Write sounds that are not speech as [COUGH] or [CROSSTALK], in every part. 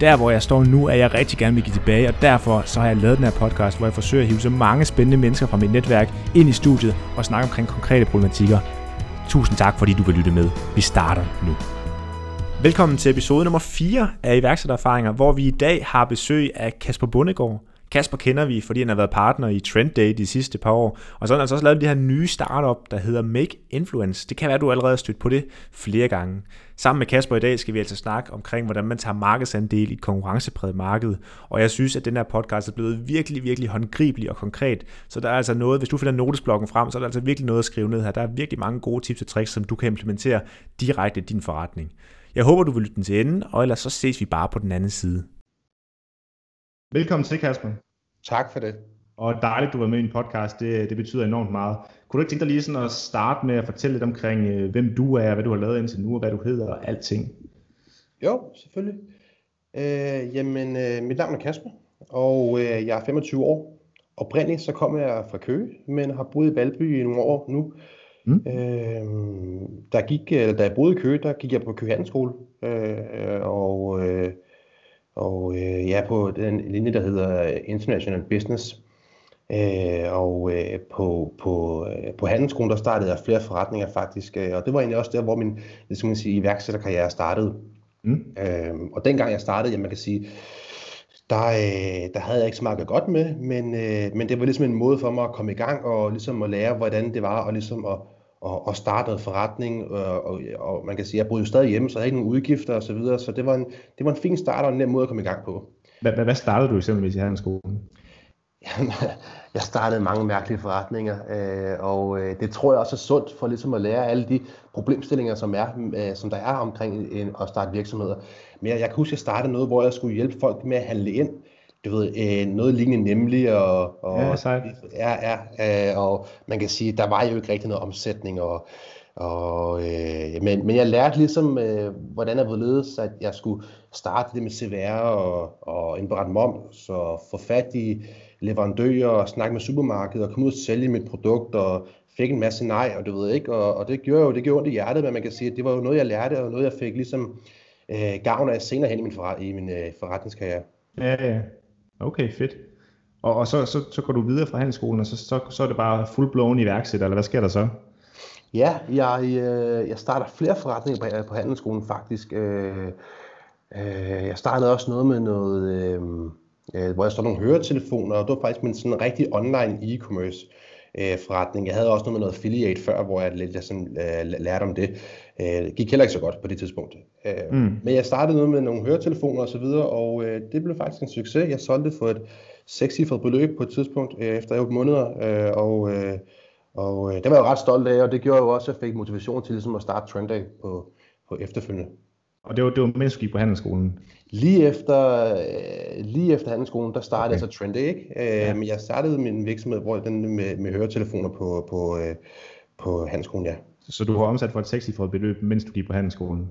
Der hvor jeg står nu, er jeg rigtig gerne vil give tilbage, og derfor så har jeg lavet den her podcast, hvor jeg forsøger at hive så mange spændende mennesker fra mit netværk ind i studiet og snakke omkring konkrete problematikker. Tusind tak, fordi du vil lytte med. Vi starter nu. Velkommen til episode nummer 4 af iværksættererfaringer, hvor vi i dag har besøg af Kasper Bundegård. Kasper kender vi, fordi han har været partner i Trend Day de sidste par år, og så har han altså også lavet det her nye startup, der hedder Make Influence. Det kan være, at du allerede har stødt på det flere gange. Sammen med Kasper i dag skal vi altså snakke omkring, hvordan man tager markedsandel i et konkurrencepræget marked, og jeg synes, at den her podcast er blevet virkelig, virkelig håndgribelig og konkret, så der er altså noget, hvis du finder notesblokken frem, så er der altså virkelig noget at skrive ned her. Der er virkelig mange gode tips og tricks, som du kan implementere direkte i din forretning. Jeg håber, du vil lytte den til enden, og ellers så ses vi bare på den anden side. Velkommen til, Kasper. Tak for det. Og dejligt, du var med i en podcast. Det, det betyder enormt meget. Kunne du ikke tænke dig lige sådan at starte med at fortælle lidt omkring, øh, hvem du er, hvad du har lavet indtil nu, og hvad du hedder og alting? Jo, selvfølgelig. Øh, jamen, øh, mit navn er Kasper, og øh, jeg er 25 år. Oprindeligt så kommer jeg fra Køge, men har boet i Valby i nogle år nu. Mm. Øh, der gik, eller da jeg boede i Køge, der gik jeg på Køge Handelsskole, øh, og, øh, og øh, ja, på den linje, der hedder International Business. Øh, og øh, på, på, øh, på handelsskolen, der startede jeg flere forretninger faktisk, øh, og det var egentlig også der, hvor min det skal man sige, iværksætterkarriere startede. Mm. Øh, og dengang jeg startede, ja, man kan sige, der, øh, der havde jeg ikke så meget godt med, men, øh, men det var ligesom en måde for mig at komme i gang og ligesom at lære, hvordan det var, og ligesom at, og, og starte noget forretning, og, og, og man kan sige, jeg boede jo stadig hjemme, så jeg havde ikke nogen udgifter osv., så, videre, så det var, en, det var en fin start og en nem måde at komme i gang på. Hvad, hvad startede du eksempelvis i handelsskolen? [LAUGHS] jeg startede mange mærkelige forretninger, øh, og øh, det tror jeg også er sundt for ligesom at lære alle de problemstillinger, som, er, øh, som der er omkring en, at starte virksomheder. Men jeg, jeg kan huske, at jeg startede noget, hvor jeg skulle hjælpe folk med at handle ind, du ved, øh, noget lignende nemlig, og, og, ja, sejt. ja, ja, øh, og man kan sige, der var jo ikke rigtig noget omsætning, og, og, øh, men, men jeg lærte ligesom, øh, hvordan jeg ledes, at jeg skulle starte det med CVR og, og indberette moms, og få fat i leverandører og snakke med supermarkedet og komme ud og sælge mit produkt og fik en masse nej, og du ved ikke, og, og det gjorde jo det gjorde ondt i hjertet, men man kan sige, at det var jo noget, jeg lærte, og noget, jeg fik ligesom øh, gavn af senere hen i min, forret, i min øh, forretningskarriere. Ja, ja. Okay, fedt. Og, og så, så, så går du videre fra handelsskolen, og så, så, så er det bare full-blown iværksætter, eller hvad sker der så? Ja, jeg, øh, jeg starter flere forretninger på, på handelsskolen faktisk. Øh, øh, jeg startede også noget med noget, øh, øh, hvor jeg står nogle høretelefoner, og det var faktisk min sådan rigtig online e-commerce øh, forretning. Jeg havde også noget med noget affiliate før, hvor jeg lidt jeg sådan, øh, lærte om det. Øh, det gik heller ikke så godt på det tidspunkt. Øh, mm. Men jeg startede noget med nogle høretelefoner og så videre, og øh, det blev faktisk en succes. Jeg solgte for et sekscifret beløb på et tidspunkt øh, efter 8 måneder, øh, og, øh, og øh, det var jeg jo ret stolt af, og det gjorde jo også, at jeg fik motivation til ligesom at starte Trenday på, på efterfølgende. Og det var, det var mens du gik på handelsskolen? Lige efter, øh, lige efter handelsskolen, der startede okay. jeg så Trendy, ikke? Øh, ja. Men jeg startede min virksomhed hvor den med, med høretelefoner på, på, øh, på handelsskolen, ja. Så du har omsat for et sekscifret beløb, mens du gik på handelsskolen?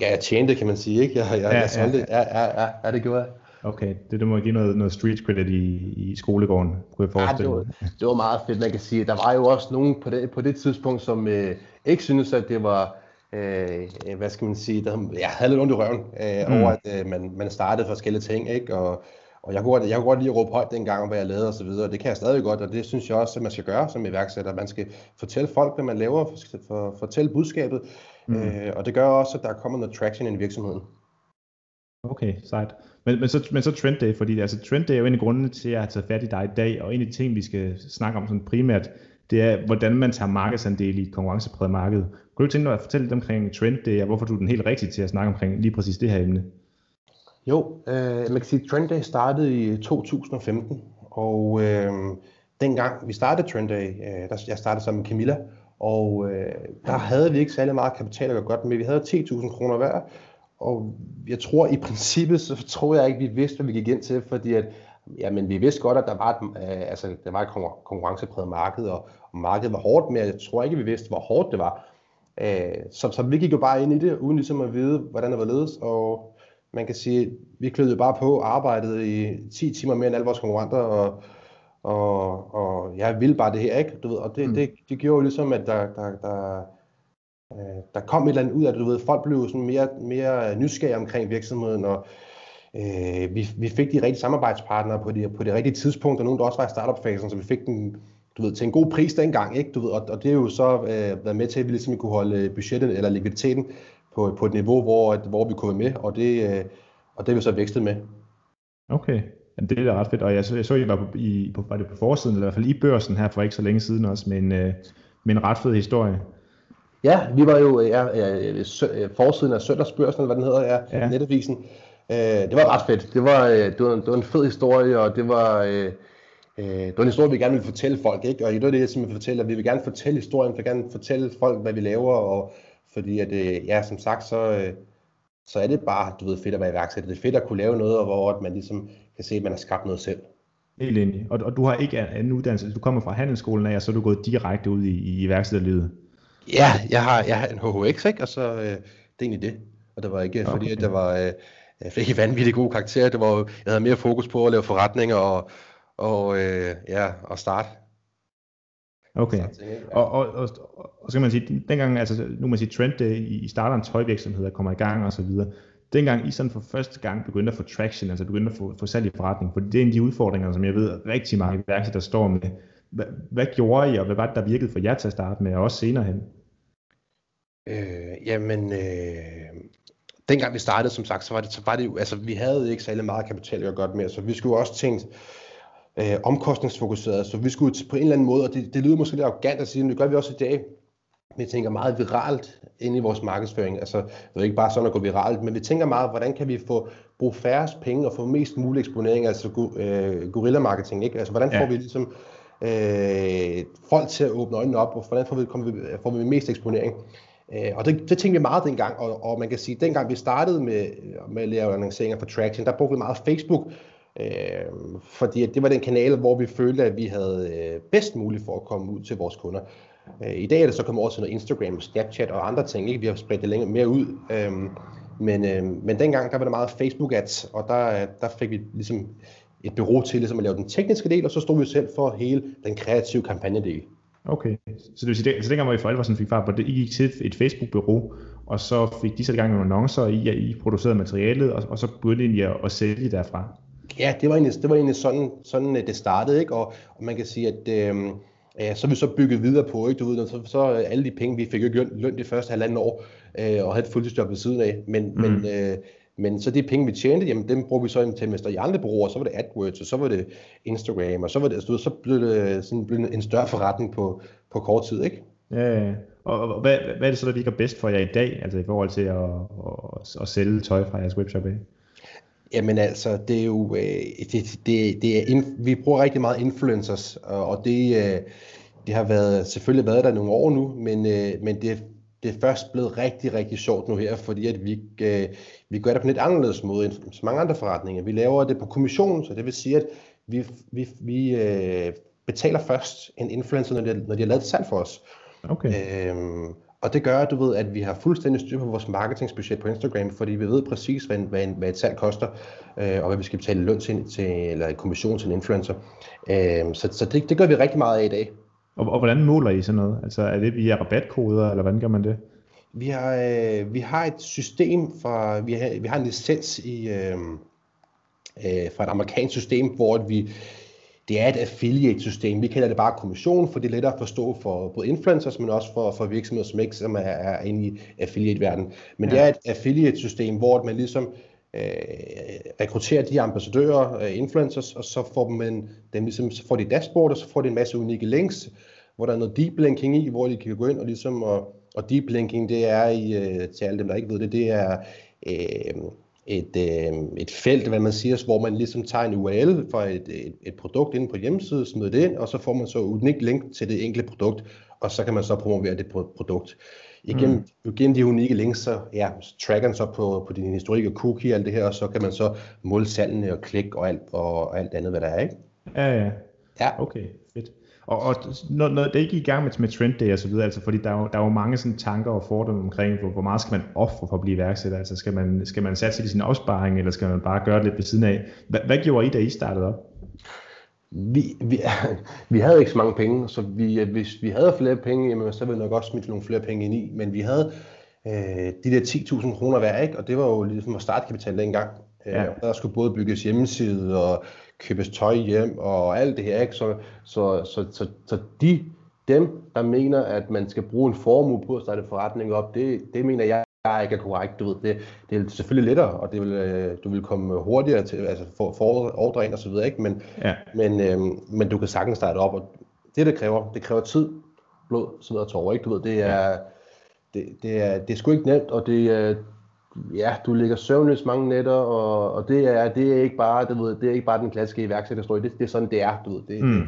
Ja, jeg tjente, kan man sige, ikke? Jeg, jeg, ja, jeg solgte ja, ja. Ja, ja, ja, det gjorde jeg. Okay, det, det må give noget, noget street credit i, i skolegården, kunne jeg forestille ja, det, var, det var meget fedt, man kan sige. Der var jo også nogen på det, på det tidspunkt, som øh, ikke syntes, at det var øh, hvad skal man sige, der, jeg havde lidt ondt i røven øh, mm. over, at øh, man, man startede forskellige ting, ikke? Og, og jeg kunne, godt, jeg kunne godt lide at råbe højt dengang, hvad jeg lavede og så videre. Det kan jeg stadig godt, og det synes jeg også, at man skal gøre som iværksætter. Man skal fortælle folk, hvad man laver, for, for, fortælle budskabet, mm. øh, og det gør også, at der kommer noget traction i virksomheden. Okay, sejt. Men, men, så, men så Trend Day, fordi altså, Trend Day er jo en af grundene til, at jeg har taget fat i dig i dag, og en af de ting, vi skal snakke om sådan primært, det er, hvordan man tager markedsandel i et konkurrencepræget marked. Kunne du tænke dig at fortælle lidt omkring Trend det er, hvorfor du er den helt rigtige til at snakke omkring lige præcis det her emne? Jo, øh, man kan sige, at Trend Day startede i 2015, og øh, dengang vi startede Trend Day, øh, der, jeg startede sammen med Camilla, og øh, der havde vi ikke særlig meget kapital at gøre godt med. Vi havde 10.000 kroner hver, og jeg tror i princippet, så tror jeg ikke, vi vidste, hvad vi gik ind til, fordi at, jamen, vi vidste godt, at der var et, øh, altså, der var et konkurrencepræget marked, og, og markedet var hårdt, men jeg tror ikke, vi vidste, hvor hårdt det var. Øh, så, så vi gik jo bare ind i det, uden ligesom at vide, hvordan det var ledes, og man kan sige, vi kløede bare på arbejdet i 10 timer mere end alle vores konkurrenter, og, og, og jeg ville bare det her, ikke? Du ved, og det, mm. det, det gjorde jo ligesom, at der, der, der, øh, der kom et eller andet ud af det, du ved, folk blev sådan mere, mere nysgerrige omkring virksomheden, og øh, vi, vi fik de rigtige samarbejdspartnere på det, på det rigtige tidspunkt, og nogen, der også var i startup-fasen, så vi fik den, du ved, til en god pris dengang, ikke? Du ved, og, og det er jo så øh, været med til, at vi ligesom kunne holde budgettet eller likviditeten på, på et niveau, hvor, hvor vi kunne være med, og det, øh, og det er vi så vækstet med. Okay, Jamen, det er ret fedt, og jeg så, jeg så I var på, i, på, var det på forsiden, eller i hvert fald i børsen her for ikke så længe siden også, med en, øh, med en ret fed historie. Ja, vi var jo ja, ja, forsiden af Søndagsbørsen, eller hvad den hedder, ja, ja. netavisen. Øh, det var ret fedt. Det var, øh, det, var, det var en fed historie, og det var, øh, øh, det var en historie, vi gerne ville fortælle folk. Ikke? Og det var det, jeg simpelthen fortælle, at vi vil gerne fortælle historien, vi vil gerne fortælle folk, hvad vi laver, og fordi at, øh, ja, som sagt, så, øh, så er det bare, du ved, fedt at være iværksætter. Det er fedt at kunne lave noget, hvor man ligesom kan se, at man har skabt noget selv. Helt enig. Og, og du har ikke en uddannelse, du kommer fra handelsskolen af, og så er du gået direkte ud i, i iværksætterlivet. Ja, jeg har, jeg har en HHX, ikke? og så øh, det er egentlig det. Og det var ikke, okay. fordi at der var øh, jeg fik vanvittigt gode karakterer. Det var, jeg havde mere fokus på at lave forretninger og, og, øh, ja, og starte. Okay. Og, og, og, og, så kan man sige, dengang, altså nu man sige, trend i, i starter en tøjvirksomhed, kommer i gang og så videre. Dengang I sådan for første gang begyndte at få traction, altså begyndte at få, få salg i forretning, for det er en af de udfordringer, som jeg ved, rigtig mange iværksættere står med. Hvad, hvad gjorde I, og hvad var det, der virkede for jer til at starte med, og også senere hen? Øh, jamen, øh, dengang vi startede, som sagt, så var det, så var det jo, altså vi havde ikke særlig meget kapital at gøre med, så vi skulle også tænke øh, omkostningsfokuseret, så vi skulle på en eller anden måde, og det, det lyder måske lidt arrogant at sige, men det gør vi også i dag, vi tænker meget viralt ind i vores markedsføring. Altså, det er ikke bare sådan at gå viralt, men vi tænker meget, hvordan kan vi få bruge færrest penge og få mest mulig eksponering, altså øh, gorilla-marketing, ikke? Altså, hvordan får ja. vi ligesom øh, folk til at åbne øjnene op, og hvordan får vi, kommer vi, får vi mest eksponering? Øh, og det, det tænkte vi meget dengang, og, og man kan sige, at dengang vi startede med, med at lave annonceringer for Traction, der brugte vi meget Facebook, øh, fordi det var den kanal, hvor vi følte, at vi havde øh, bedst muligt for at komme ud til vores kunder. Øh, I dag er det så kommet over til noget Instagram, Snapchat og andre ting. Ikke? Vi har spredt det længere mere ud. Øh, men, øh, men dengang der var det meget Facebook ads, og der, der fik vi ligesom et bureau til ligesom at lave den tekniske del, og så stod vi selv for hele den kreative kampagnedel. Okay, så det vil sige, så dengang var I forældre sådan fik far på det, I gik til et Facebook-bureau, og så fik de sat i gang nogle annoncer, og I, I producerede materialet, og, og så begyndte I at, at sælge derfra? Ja, det var egentlig, det var egentlig sådan, sådan det startede, ikke? Og, og man kan sige, at øh, så vi så bygget videre på, ikke? Du ved, så, så alle de penge, vi fik jo ikke løn de første halvanden år, øh, og havde et fuldtidsjob ved siden af, men, mm. men øh, men så de penge, vi tjente, jamen dem brugte vi så til investere i andre bureauer, så var det AdWords, og så var det Instagram, og så, var det, så blev det sådan blev en større forretning på, på kort tid, ikke? Ja, ja. Og, og hvad, hvad er det så, der virker bedst for jer i dag, altså i forhold til at, at, at sælge tøj fra jeres webshop af? Jamen altså, det er jo, øh, det, det, det er, vi bruger rigtig meget influencers, og det, øh, det har været, selvfølgelig været der nogle år nu, men, øh, men det, det er først blevet rigtig, rigtig sjovt nu her, fordi at vi, øh, vi gør det på en lidt anderledes måde end så mange andre forretninger. Vi laver det på kommission, så det vil sige, at vi, vi, vi øh, betaler først en influencer, når de, når de har lavet et salg for os. Okay. Øhm, og det gør, du ved, at vi har fuldstændig styr på vores marketingsbudget på Instagram, fordi vi ved præcis, hvad, hvad, hvad et salg koster, øh, og hvad vi skal betale løn til, til eller kommission til en influencer. Øh, så så det, det gør vi rigtig meget af i dag. Og, og hvordan måler I sådan noget? Altså er det via rabatkoder, eller hvordan gør man det? Vi har, øh, vi har et system fra, vi har, vi har en licens i, øh, øh, fra et amerikansk system, hvor vi, det er et affiliate-system. Vi kalder det bare kommission, for det er lettere at forstå for både influencers, men også for, for virksomheder som ikke som er, er inde i affiliate-verdenen. Men ja. det er et affiliate-system, hvor man ligesom øh, rekrutterer de ambassadører, øh, influencers, og så får man dem ligesom, så får de dashboard, og så får de en masse unikke links, hvor der er noget deep linking i, hvor de kan gå ind og ligesom, og, og deep linking, det er i, øh, til alle dem, der ikke ved det, det er øh, et, øh, et felt, hvad man siger, hvor man ligesom tager en URL fra et, et, et produkt inde på hjemmesiden, smider det ind, og så får man så et unikt link til det enkelte produkt, og så kan man så promovere det produkt. igennem, mm. igennem de unikke links, så ja, tracker den så på, på din historik og cookie og alt det her, og så kan man så måle salgene og klik og alt, og alt andet, hvad der er, ikke? Ja, ja. Ja. Okay. Og, og når, når det ikke i gang med, med trend day og så videre, altså fordi der er jo, der er jo mange sådan tanker og fordomme omkring, hvor, hvor meget skal man ofre for at blive iværksætter? Altså skal man, skal man satse i sin opsparing, eller skal man bare gøre det lidt ved siden af? Hvad, hvad gjorde I, da I startede op? Vi, vi, vi havde ikke så mange penge, så vi, hvis vi havde flere penge, jamen, så ville vi nok også smide nogle flere penge ind i, men vi havde øh, de der 10.000 kroner hver, ikke? og det var jo ligesom vores startkapital dengang. Øh, ja. Der skulle både bygges hjemmeside og købes tøj hjem og alt det her. Ikke? Så, så, så, så, så de, dem, der mener, at man skal bruge en formue på at starte forretning op, det, det mener jeg jeg ikke er korrekt. Du ved, det, det er selvfølgelig lettere, og det vil, øh, du vil komme hurtigere til, altså for, for ordre ind og så videre, ikke? Men, ja. men, øh, men du kan sagtens starte op, og det, det kræver, det kræver tid, blod, sved og tårer, ikke? Du ved, det er, ja. det, det, er, det er sgu ikke nemt, og det er, ja, du ligger søvnløs mange nætter, og, og det, er, det er ikke bare, du ved, det er ikke bare den klassiske iværksætterhistorie, det, det er sådan, det er, du ved, det, mm.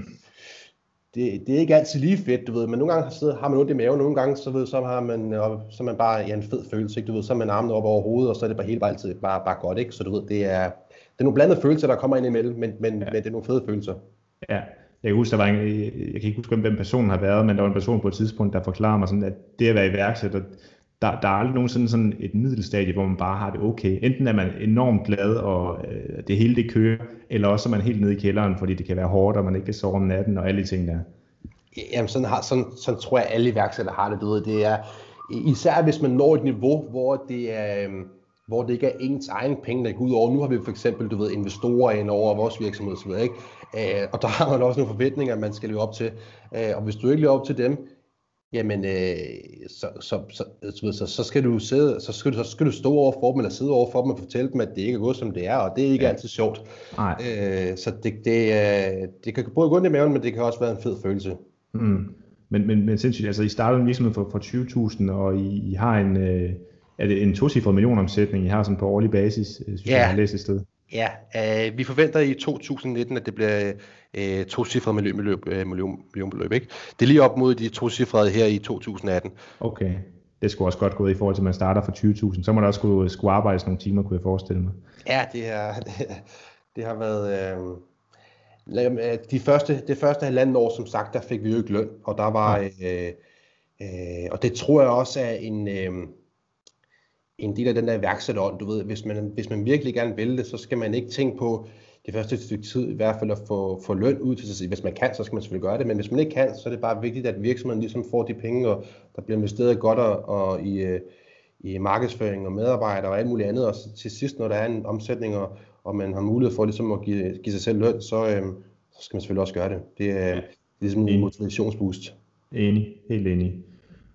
det, det, er ikke altid lige fedt, du ved, men nogle gange så har man ondt i maven, nogle gange så, ved, så har man, så er man bare ja, en fed følelse, ikke? du ved, så er man armen op over hovedet, og så er det bare hele altid bare, bare godt, ikke? så du ved, det er, det er nogle blandede følelser, der kommer ind imellem, men, men, ja. men det er nogle fede følelser. Ja, jeg kan huske, der var en, jeg kan ikke huske, hvem personen har været, men der var en person på et tidspunkt, der forklarer mig sådan, at det at være iværksætter, der, der er aldrig nogensinde sådan et middelstadie, hvor man bare har det okay. Enten er man enormt glad, og øh, det hele det kører, eller også er man helt nede i kælderen, fordi det kan være hårdt, og man ikke kan sove om natten, og alle de ting der. Jamen sådan, har, sådan, sådan tror jeg, alle iværksættere har det. Du ved, det er, især hvis man når et niveau, hvor det er, øhm, hvor det ikke er ens egen penge, der går ud over. Nu har vi for eksempel, du ved, investorer ind over vores virksomhed så ved, ikke? Øh, og der har man også nogle forventninger, man skal leve op til. Øh, og hvis du ikke lever op til dem, jamen øh, så, så, så, så, så, så, skal du sidde, så skal du, så skal du stå over for dem, eller sidde over for dem og fortælle dem, at det ikke er gået, som det er, og det er ikke ja. altid sjovt. Nej. Øh, så det, det, øh, det kan både gå ondt i maven, men det kan også være en fed følelse. Mm. Men, men, men sindssygt, altså I startede en virksomhed for, for 20.000, og I, I har en, øh, er det en tocifret millionomsætning, I har sådan på årlig basis, øh, synes ja. jeg har læst et sted. Ja, øh, vi forventer i 2019, at det bliver øh, tocifret millionbeløb, øh, million, millionbeløb, ikke? Det er lige op mod de tocifrede her i 2018. Okay, det skulle også godt gå i forhold til, at man starter for 20.000. Så må der også skulle, skulle arbejdes nogle timer, kunne jeg forestille mig. Ja, det, er, [LAUGHS] det, det har været... Øh, de første, det første halvanden år, som sagt, der fik vi jo ikke løn, og der var... Øh, øh, og det tror jeg også er en... Øh, en del af den der iværksætterånd, du ved, hvis man, hvis man virkelig gerne vil det, så skal man ikke tænke på det første stykke tid i hvert fald at få, få løn ud til sig. Hvis man kan, så skal man selvfølgelig gøre det, men hvis man ikke kan, så er det bare vigtigt, at virksomheden ligesom får de penge, og der bliver investeret godt og, og i, i markedsføring og medarbejdere og alt muligt andet, og til sidst, når der er en omsætning, og, og man har mulighed for ligesom at give, give sig selv løn, så, øh, så skal man selvfølgelig også gøre det. Det er, det er ligesom en motivationsboost. Enig, helt enig.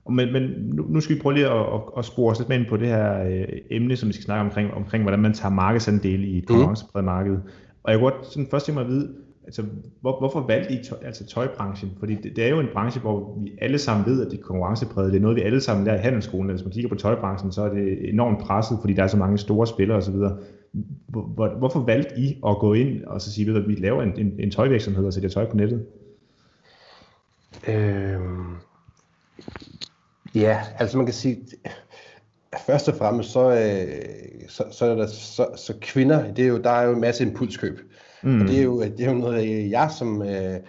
Men, men nu, nu skal vi prøve lige at, at, at spore os lidt med ind på det her øh, emne, som vi skal snakke omkring, omkring hvordan man tager markedsandel i et mhm. konkurrencepræget marked. Og jeg kunne godt sådan først tænke mig at vide, altså, hvor, hvorfor valgte I tøj, altså tøjbranchen? Fordi det, det, er jo en branche, hvor vi alle sammen ved, at det er konkurrencepræget. Det er noget, vi alle sammen lærer i handelsskolen. Hvis man kigger på tøjbranchen, så er det enormt presset, fordi der er så mange store spillere osv. Hvor, hvorfor valgte I at gå ind og så sige, at vi laver en, en, en tøjvirksomhed og sælger tøj på nettet? Øhm, Ja, altså man kan sige, først og fremmest så, øh, så, så, er der, så, så kvinder, det er jo, der er jo en masse impulskøb. Mm. Og det er, jo, det er jo noget, jeg som, øh,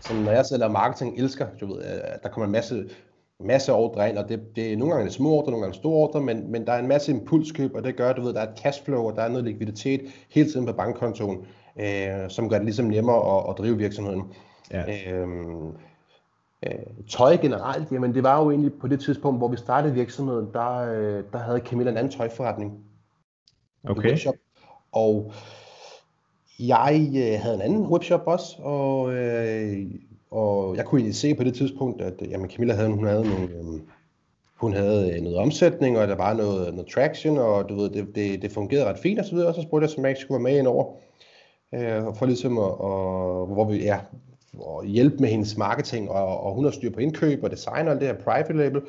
som når jeg sælger marketing, elsker. Du ved, der kommer en masse, masse ordre ind, og det, det er nogle gange små ordre, nogle gange store ordre, men, men der er en masse impulskøb, og det gør, du ved, der er et cashflow, og der er noget likviditet hele tiden på bankkontoen, øh, som gør det ligesom nemmere at, at drive virksomheden. Ja. Øh, Øh, tøj generelt, jamen det var jo egentlig på det tidspunkt, hvor vi startede virksomheden, der, øh, der havde Camilla en anden tøjforretning. Okay. Webshop. Og jeg øh, havde en anden webshop også, og, øh, og jeg kunne egentlig se på det tidspunkt, at jamen, Camilla havde, hun havde nogle, øh, hun havde øh, noget omsætning, og der var noget, noget traction, og du ved, det, det, det fungerede ret fint og så videre, og så spurgte jeg, om jeg skulle være med ind over, øh, for ligesom at, og, hvor vi, ja, og hjælpe med hendes marketing, og, og hun har styr på indkøb og design og alt det her private label.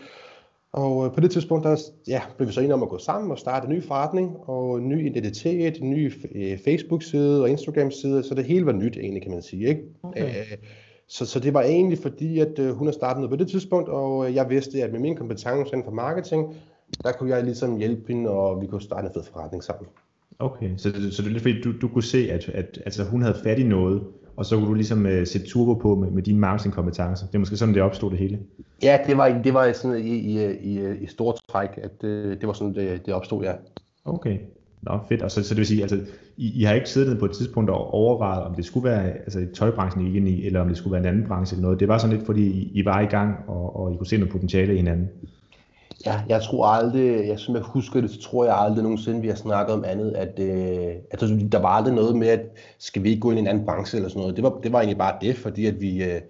Og øh, på det tidspunkt, der ja, blev vi så enige om at gå sammen og starte en ny forretning, og en ny identitet, en ny øh, Facebook-side og Instagram-side, så det hele var nyt egentlig, kan man sige. Ikke? Okay. Øh, så, så det var egentlig fordi, at øh, hun har startet noget på det tidspunkt, og øh, jeg vidste, at med min kompetence inden for marketing, der kunne jeg ligesom hjælpe hende, og vi kunne starte en fed forretning sammen. Okay, så, så det er lidt fordi, du, du kunne se, at, at altså, hun havde fat i noget, og så kunne du ligesom uh, sætte turbo på med, med dine marketingkompetencer. Det er måske sådan, det opstod det hele. Ja, det var, det var sådan i, i, i, i stort træk, at det, det var sådan, det, det opstod, ja. Okay, Nå, fedt. Og så, så det vil sige, altså, I, I har ikke siddet på et tidspunkt og overvejet, om det skulle være altså, tøjbranchen, I i, eller om det skulle være en anden branche eller noget. Det var sådan lidt, fordi I, I var i gang, og, og I kunne se noget potentiale i hinanden. Ja, jeg tror aldrig, jeg, som jeg husker det, så tror jeg aldrig nogensinde, vi har snakket om andet, at, øh, at der var aldrig noget med, at skal vi ikke gå ind i en anden branche eller sådan noget. Det var, det var egentlig bare det, fordi at vi, øh,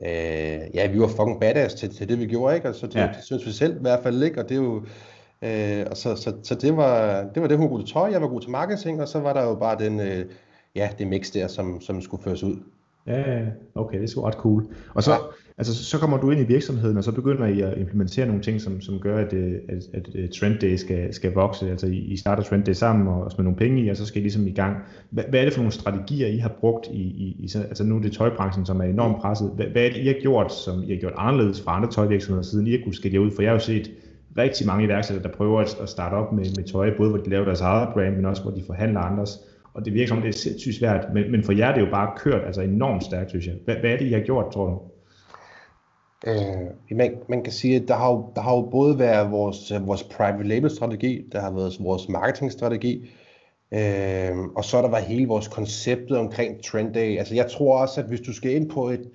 øh, ja, vi var fucking badass til, til det, vi gjorde, ikke? Altså, det, ja. det synes vi selv i hvert fald ikke, og det er jo, øh, og så, så, så det, var, det var det, hun var god til tøj, jeg var god til marketing, og så var der jo bare den, øh, ja, det mix der, som, som skulle føres ud. Ja, okay, det er sgu ret cool. Og så, ja. altså, så kommer du ind i virksomheden, og så begynder I at implementere nogle ting, som, som gør, at, øh, at, at øh, Trend Day skal, skal vokse. Altså I starter Trend Day sammen og, og smider nogle penge i, og så skal I ligesom i gang. Hvad, hvad er det for nogle strategier, I har brugt i, i, i altså nu er det tøjbranchen, som er enormt presset. Hvad, hvad er det, I har gjort, som I har gjort anderledes fra andre tøjvirksomheder, siden I har kunnet skille ud? For jeg har jo set rigtig mange iværksættere, der prøver at, at starte op med, med tøj, både hvor de laver deres eget brand, men også hvor de forhandler andres og det virker som, det er sindssygt svært, men, men for jer det er jo bare kørt altså enormt stærkt, synes jeg. Hvad, hvad er det, I har gjort, tror du? Øh, man, man kan sige, at der har jo, der har jo både været vores, vores private label strategi, der har været vores marketing strategi, øh, og så er der været hele vores konceptet omkring Trend Day. Altså jeg tror også, at hvis du skal ind på et,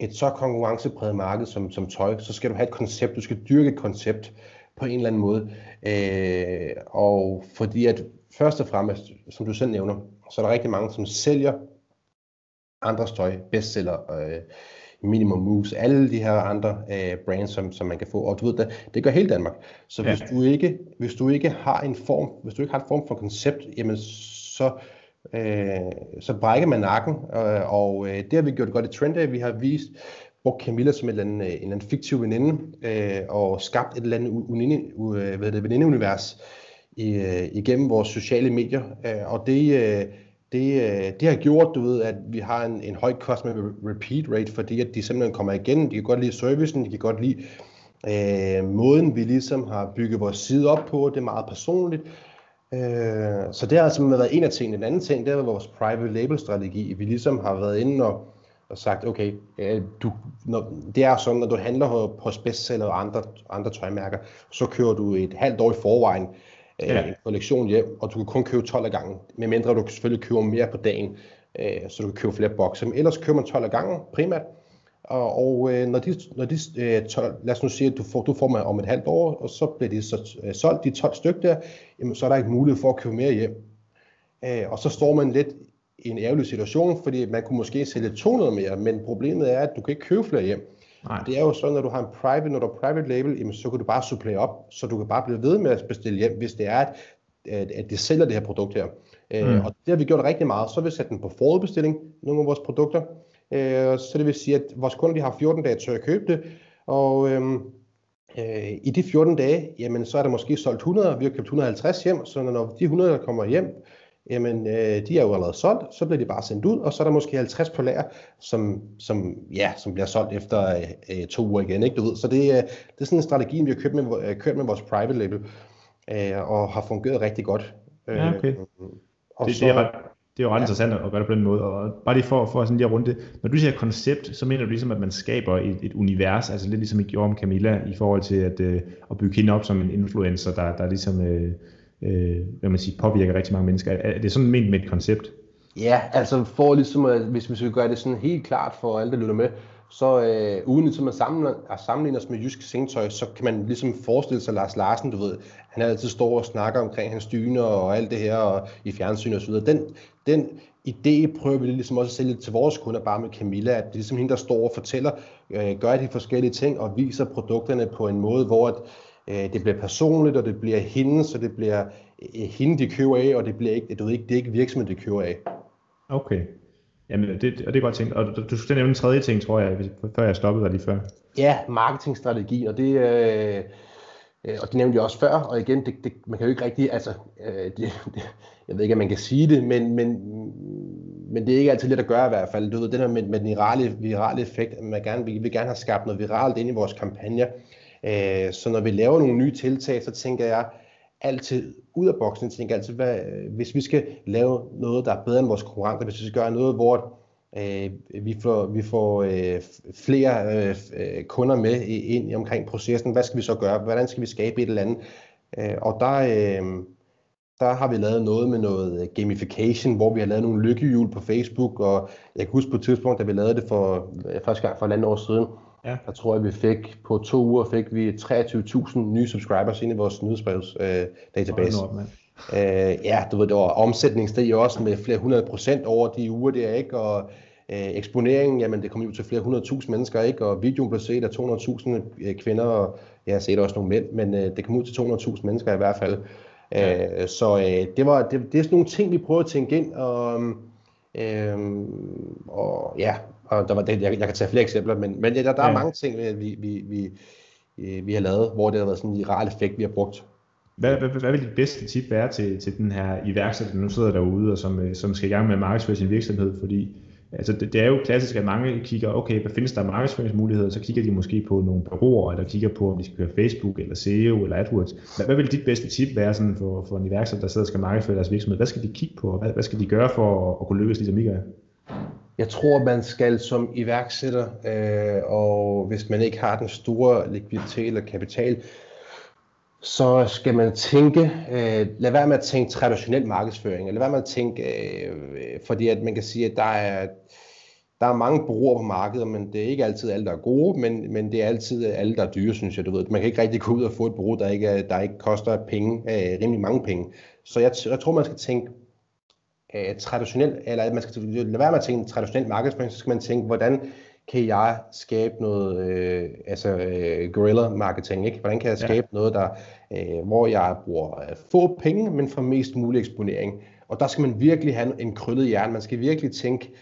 et så konkurrencepræget marked som, som tøj, så skal du have et koncept, du skal dyrke et koncept på en eller anden måde. Øh, og fordi at først og fremmest, som du selv nævner, så er der rigtig mange, som sælger andres tøj, bestseller, øh, minimum moves, alle de her andre øh, brands, som, som man kan få. Og du ved, det, det gør hele Danmark. Så ja. hvis, du ikke, hvis du ikke har en form, hvis du ikke har en form for koncept, jamen så, øh, så brækker man nakken. Øh, og øh, det har vi gjort godt i Trendy. Vi har vist, brugt Camilla som et eller andet, en eller anden fiktiv veninde, øh, og skabt et eller andet unine, uh, hvad det, venindeunivers i, uh, igennem vores sociale medier. Øh, og det, øh, det, det har gjort, du ved, at vi har en, en høj customer repeat rate, fordi at de simpelthen kommer igen, de kan godt lide servicen, de kan godt lide øh, måden, vi ligesom har bygget vores side op på, det er meget personligt. øh, så det har altså været en af tingene. Den anden ting, det er vores private label strategi. Vi ligesom har været inde og og sagt, okay, du, når, det er sådan, når du handler hos bestseller og andre, andre tøjmærker, så kører du et halvt år i forvejen øh, ja. Øh, en kollektion hjem, og du kan kun købe 12 af gangen, medmindre du selvfølgelig køber mere på dagen, øh, så du kan købe flere bokse. Men ellers køber man 12 af gangen primært, og, og øh, når de, når de øh, 12, lad os nu sige, at du får, du får mig om et halvt år, og så bliver de så øh, solgt, de 12 stykker der, jamen, så er der ikke mulighed for at købe mere hjem. Øh, og så står man lidt i en ærgerlig situation, fordi man kunne måske sælge 200 mere, men problemet er, at du kan ikke købe flere hjem. Nej. Det er jo sådan, når du har en private, når du har private label, jamen, så kan du bare supplere op, så du kan bare blive ved med at bestille hjem, hvis det er, at, at, at de sælger det her produkt her. Øh, mm. Og det har vi gjort rigtig meget. Så har vi sat den på forudbestilling, nogle af vores produkter. Uh, så det vil sige, at vores kunder de har 14 dage til at købe det, og øhm, øh, i de 14 dage, jamen, så er der måske solgt 100, vi har købt 150 hjem, så når de 100 kommer hjem, jamen øh, de er jo allerede solgt, så bliver de bare sendt ud, og så er der måske 50 på lager, som, som, ja, som bliver solgt efter øh, to uger igen. Ikke? Du ved? Så det, øh, det er sådan en strategi, vi har kørt med, øh, kørt med vores private label, øh, og har fungeret rigtig godt. Ja, okay. Øh, og det, så, det, er ret, det er jo ret ja. interessant at gøre det på den måde, og bare lige for, for sådan lige at runde det. Når du siger koncept, så mener du ligesom, at man skaber et, et univers, altså lidt ligesom I gjorde med Camilla, i forhold til at, øh, at bygge hende op som en influencer, der, der ligesom... Øh, øh, hvad man siger, påvirker rigtig mange mennesker. Er det sådan ment med et koncept? Ja, altså for ligesom, at, hvis vi skal gøre det sådan helt klart for alle, der lytter med, så øh, uden ligesom at, sammenligne, at sammenligne os med jysk sengtøj, så kan man ligesom forestille sig Lars Larsen, du ved, han altid står og snakker omkring hans dyner og alt det her og i fjernsyn og så videre. Den, den idé prøver vi ligesom også at sælge til vores kunder, bare med Camilla, at det er ligesom hende, der står og fortæller, øh, gør de forskellige ting og viser produkterne på en måde, hvor at, øh, det bliver personligt, og det bliver hende, så det bliver øh, hende, de køber af, og det bliver ikke, du ved ikke, det er ikke virksomheden, de køber af. Okay. Jamen, det, og det er godt tænkt. Og du, du skulle nævne en tredje ting, tror jeg, før jeg stoppede dig lige før. Ja, marketingstrategi, og det, øh, øh, og det nævnte jeg også før, og igen, det, det, man kan jo ikke rigtig, altså, øh, det, det, jeg ved ikke, om man kan sige det, men, men men det er ikke altid let at gøre i hvert fald. Du ved, det der med, med den virale, virale effekt, man gerne, vi vil gerne have skabt noget viralt ind i vores kampagne. Øh, så når vi laver nogle nye tiltag, så tænker jeg altid ud af boksen. Jeg tænker altid, hvad, hvis vi skal lave noget, der er bedre end vores konkurrenter, hvis vi skal gøre noget, hvor øh, vi får, vi får øh, flere øh, øh, kunder med ind i omkring processen, hvad skal vi så gøre? Hvordan skal vi skabe et eller andet? Øh, og der, øh, der har vi lavet noget med noget gamification, hvor vi har lavet nogle lykkehjul på Facebook, og jeg kan huske på et tidspunkt, da vi lavede det for øh, første gang for et andet år siden, ja. der tror jeg, vi fik på to uger fik vi 23.000 nye subscribers ind i vores nyhedsbrevs øh, database. Oh, øh, ja, du ved, det var omsætningssteg også med flere hundrede procent over de uger der, ikke? Og øh, eksponeringen, jamen det kom ud til flere hundrede tusind mennesker, ikke? Og videoen blev set af 200.000 øh, kvinder, og jeg har set også nogle mænd, men øh, det kom ud til 200.000 mennesker i hvert fald. Ja. Øh, så øh, det, var, det, det er sådan nogle ting, vi prøver at tænke ind, og, øh, og ja, og der var jeg, jeg kan tage flere eksempler, men, men der, der ja. er mange ting, vi, vi, vi, vi har lavet, hvor det har været sådan en viral effekt, vi har brugt. Hvad, hvad, hvad vil dit bedste tip være til, til den her iværksætter, der nu sidder derude, og som, øh, som skal i gang med at markedsføre sin virksomhed? Fordi Altså det, det er jo klassisk, at mange kigger, okay, hvad findes der markedsføringsmuligheder, så kigger de måske på nogle bureauer, eller kigger på, om de skal køre Facebook, eller SEO, eller AdWords. Hvad, hvad vil dit bedste tip være sådan for, for en iværksætter, der sidder og skal markedsføre deres virksomhed? Hvad skal de kigge på, hvad, hvad skal de gøre for at, at kunne lykkes, ligesom I gør? Jeg tror, man skal som iværksætter, øh, og hvis man ikke har den store likviditet eller kapital, så skal man tænke, øh, lad være med at tænke traditionel markedsføring, lad være med at tænke, øh, fordi at man kan sige, at der er, der er mange brugere på markedet, men det er ikke altid alle, der er gode, men, men det er altid alle, der er dyre, synes jeg. Du ved. Man kan ikke rigtig gå ud og få et bureau, der ikke, der ikke koster penge, øh, rimelig mange penge. Så jeg, jeg tror, man skal tænke øh, traditionelt, eller man skal lade være med at tænke traditionel markedsføring, så skal man tænke, hvordan kan jeg skabe noget, øh, altså øh, guerrilla marketing, ikke? Hvordan kan jeg skabe ja. noget, der, øh, hvor jeg bruger øh, få penge, men får mest mulig eksponering. Og der skal man virkelig have en krøllet hjerne. Man skal virkelig tænke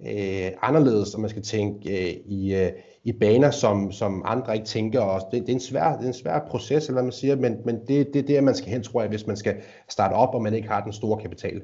øh, anderledes, og man skal tænke øh, i, øh, i baner, som, som andre ikke tænker. Og det, det, er en svær, det er en svær proces, eller hvad man siger, men, men det, det er det, man skal hen, tror jeg, hvis man skal starte op, og man ikke har den store kapital.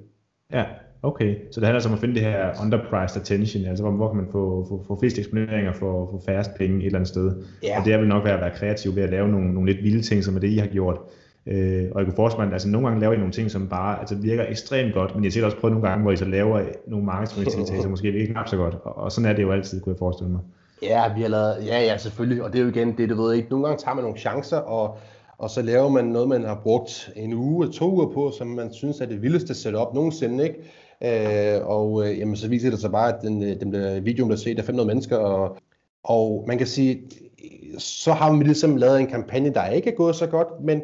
Ja, okay. Så det handler altså om at finde det her underpriced attention, altså hvor, hvor kan man få, få, få flest eksponeringer for, for færrest penge et eller andet sted. Ja. Og det er vel nok være at være kreativ ved at lave nogle, nogle lidt vilde ting, som er det, I har gjort. Øh, og jeg kunne forestille mig, at altså, nogle gange laver I nogle ting, som bare altså, virker ekstremt godt, men jeg har set også prøvet nogle gange, hvor I så laver nogle markedsføringstiltag, som måske ikke knap så godt. Og, og sådan er det jo altid, kunne jeg forestille mig. Ja, vi har lavet, ja, ja, selvfølgelig. Og det er jo igen det, du ved ikke. Nogle gange tager man nogle chancer, og og så laver man noget, man har brugt en uge, to uger på, som man synes er det vildeste setup nogensinde, ikke? Øh, og øh, jamen, så viser det sig bare, at den, øh, den der video, der set af 500 mennesker, og, og man kan sige, så har vi ligesom lavet en kampagne, der ikke er gået så godt, men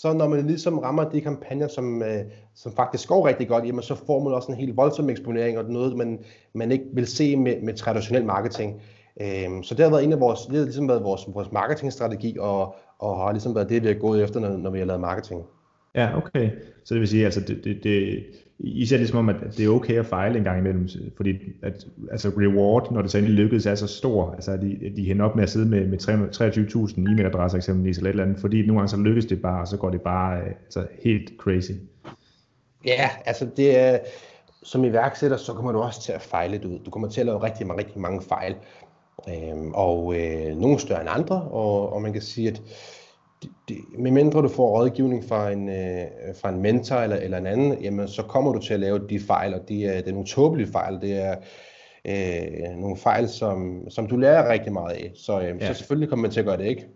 så når man ligesom rammer de kampagner, som, øh, som faktisk går rigtig godt, jamen så får man også en helt voldsom eksponering, og noget, man, man ikke vil se med, med traditionel marketing. Øh, så det har været en af vores, det har ligesom været vores, vores marketingstrategi, og, og har ligesom været det, vi har gået efter, når, når vi har lavet marketing. Ja, okay. Så det vil sige, altså det, det, det, I ser det som om, at det er okay at fejle en gang imellem, fordi at, altså reward, når det så endelig lykkedes, er så stor. Altså at de, de hænder op med at sidde med, med 23.000 e-mailadresser eksempelvis, eller et eller andet, fordi nogle gange så lykkes det bare, og så går det bare altså, helt crazy. Ja, altså det er, som iværksætter, så kommer du også til at fejle ud. Du kommer til at lave rigtig, rigtig mange fejl. Øhm, og øh, nogle større end andre, og, og man kan sige, at det, det, medmindre du får rådgivning fra en, øh, fra en mentor eller, eller en anden, jamen, så kommer du til at lave de fejl, og det er, det er nogle tåbelige fejl. Det er øh, nogle fejl, som, som du lærer rigtig meget af. Så, øh, ja. så selvfølgelig kommer man til at gøre det, ikke?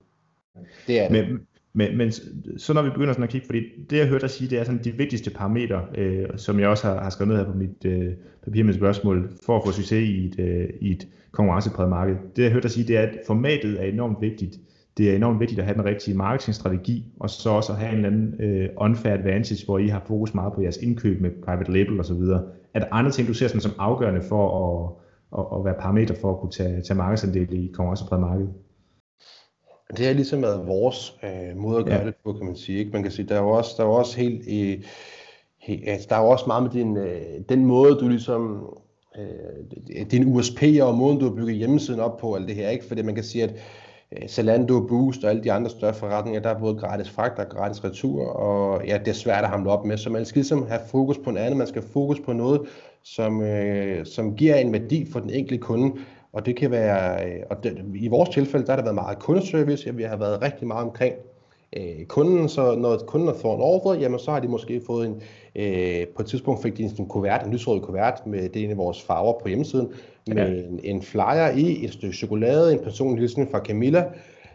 Det er det. Men, men, men så når vi begynder sådan at kigge, fordi det jeg hørte dig sige, det er sådan de vigtigste parametre, øh, som jeg også har, har skrevet ned her på mit øh, papir med spørgsmål, for at få succes i et, øh, i et konkurrencepræget marked. Det jeg hørte dig sige, det er, at formatet er enormt vigtigt. Det er enormt vigtigt at have den rigtige marketingstrategi, og så også at have en eller anden øh, unfair advantage, hvor I har fokus meget på jeres indkøb med private label osv. Er der andre ting, du ser sådan som afgørende for at, at, at være parametre for at kunne tage, tage markedsandel i konkurrencepræget marked? Det har ligesom været vores øh, måde at gøre ja. det på, kan man sige. Ikke? Man kan sige, der er jo også, der er jo også helt, øh, he, altså, der er jo også meget med din, øh, den måde, du ligesom, øh, din USP og måden, du har bygget hjemmesiden op på, alt det her, ikke? Fordi man kan sige, at øh, Zalando, Boost og alle de andre større forretninger, der er både gratis fragt og gratis retur, og ja, det er svært at hamle op med, så man skal ligesom have fokus på en anden, man skal fokus på noget, som, øh, som giver en værdi for den enkelte kunde. Og det kan være, øh, og det, i vores tilfælde, der har der været meget kundeservice, ja, vi har været rigtig meget omkring øh, kunden, så når kunden får en ordre, jamen så har de måske fået en, øh, på et tidspunkt fik de en kuvert, en lysrød kuvert med det af vores farver på hjemmesiden, med ja. en, en flyer i, et stykke chokolade, en personlig hilsen fra Camilla,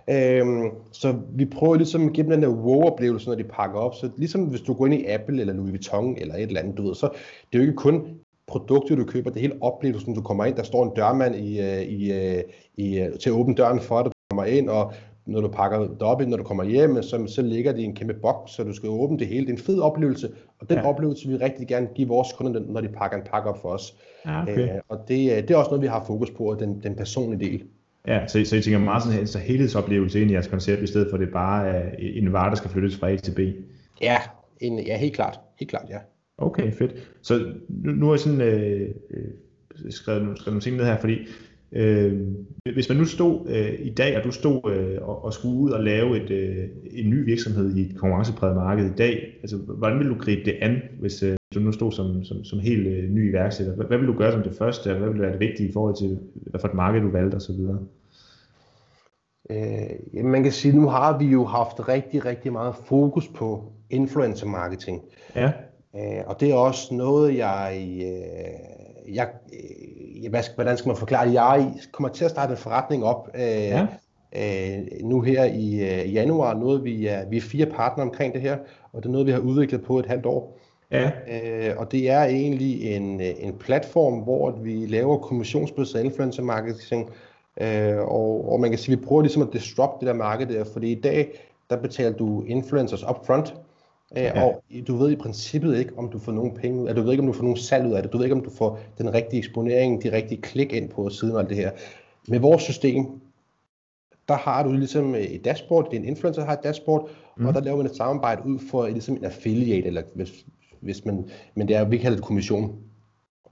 Øhm, så vi prøver ligesom at give dem den der wow-oplevelse, når de pakker op. Så ligesom hvis du går ind i Apple eller Louis Vuitton eller et eller andet, du ved, så det er jo ikke kun produktet, du køber, det hele oplevelsen, du kommer ind, der står en dørmand i, øh, i, øh, i, øh, til at åbne døren for dig, du kommer ind, og når du pakker det op, når du kommer hjem, så, så ligger det i en kæmpe boks, så du skal åbne det hele. Det er en fed oplevelse, og den ja. oplevelse vil vi rigtig gerne give vores kunder, når de pakker en pakke op for os. Ja, okay. øh, og det, det er også noget, vi har fokus på, den, den personlige del. Ja, så, så I tænker meget sådan en så helhedsoplevelse ind i jeres koncept, i stedet for det bare er en vare, der skal flyttes fra A til B? Ja, en, ja helt klart. Helt klart, ja. Okay, fedt. Så nu, nu har jeg sådan øh, øh skrevet, skrevet nogle ting ned her, fordi øh, hvis man nu stod øh, i dag, og du stod øh, og, og skulle ud og lave et, øh, en ny virksomhed i et konkurrencepræget marked i dag, altså hvordan vil du gribe det an, hvis øh, du nu stod som, som, som helt øh, ny iværksætter? Hvad, hvad vil du gøre som det første, og hvad vil være det vigtige i forhold til, hvad for et marked du valgte osv.? Øh, man kan sige, nu har vi jo haft rigtig, rigtig meget fokus på influencer marketing. Ja. Øh, og det er også noget, jeg, øh, jeg øh, hvad skal, hvordan skal man forklare det? Jeg kommer til at starte en forretning op øh, ja. øh, nu her i øh, januar. Noget, vi, er, vi er fire partnere omkring det her, og det er noget, vi har udviklet på et halvt år. Ja. Øh, og det er egentlig en, en platform, hvor vi laver kommissionsbaseret influencer marketing, øh, og, og man kan sige, at vi prøver ligesom at disrupt det der marked der, fordi i dag, der betaler du influencers upfront, øh, ja. og du ved i princippet ikke, om du får nogen penge ud af det, du ved ikke, om du får nogen salg ud af det, du ved ikke, om du får den rigtige eksponering, de rigtige klik ind på siden og alt det her. Med vores system, der har du ligesom et dashboard, en influencer, har et dashboard, mm. og der laver man et samarbejde ud for ligesom en affiliate, eller hvis, hvis man, men det er, vi kalder det kommission.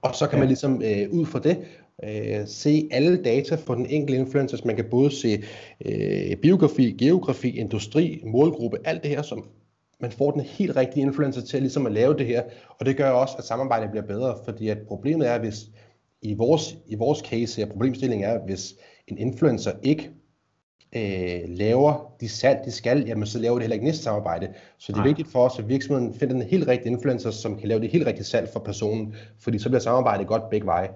Og så kan ja. man ligesom øh, ud fra det øh, se alle data for den enkelte influencer. Man kan både se øh, biografi, geografi, industri, målgruppe, alt det her, som man får den helt rigtige influencer til ligesom at lave det her. Og det gør også, at samarbejdet bliver bedre, fordi at problemet er, hvis i vores, i vores case her, problemstillingen er, hvis en influencer ikke øh, laver de salg, de skal, jamen så laver det heller ikke næste samarbejde. Så det er Nej. vigtigt for os, at virksomheden finder den helt rigtige influencer, som kan lave det helt rigtige salg for personen, fordi så bliver samarbejdet godt begge veje.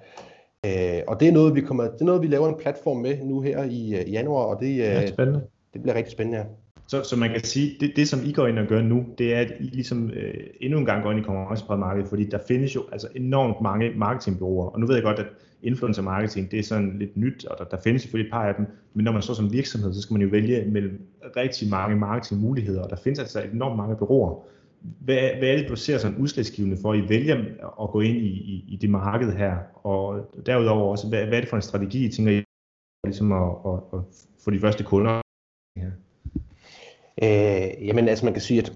Øh, og det er noget, vi kommer, det er noget, vi laver en platform med nu her i, uh, januar, og det, ja, spændende. det bliver rigtig spændende. Ja. Så, så man kan sige, det, det som I går ind og gør nu, det er, at I ligesom øh, endnu en gang går ind i konkurrencepræget fordi der findes jo altså enormt mange marketingbureauer, og nu ved jeg godt, at influencer marketing, det er sådan lidt nyt, og der, der findes selvfølgelig et par af dem, men når man står som virksomhed, så skal man jo vælge mellem rigtig mange marketingmuligheder, og der findes altså enormt mange bureauer. Hvad, hvad er det, du ser som udslagsgivende for, at I vælger at gå ind i, i, i det marked her, og derudover også, hvad, hvad er det for en strategi, I tænker I, ligesom at, at, at få de første kunder her? Øh, jamen altså man kan sige, at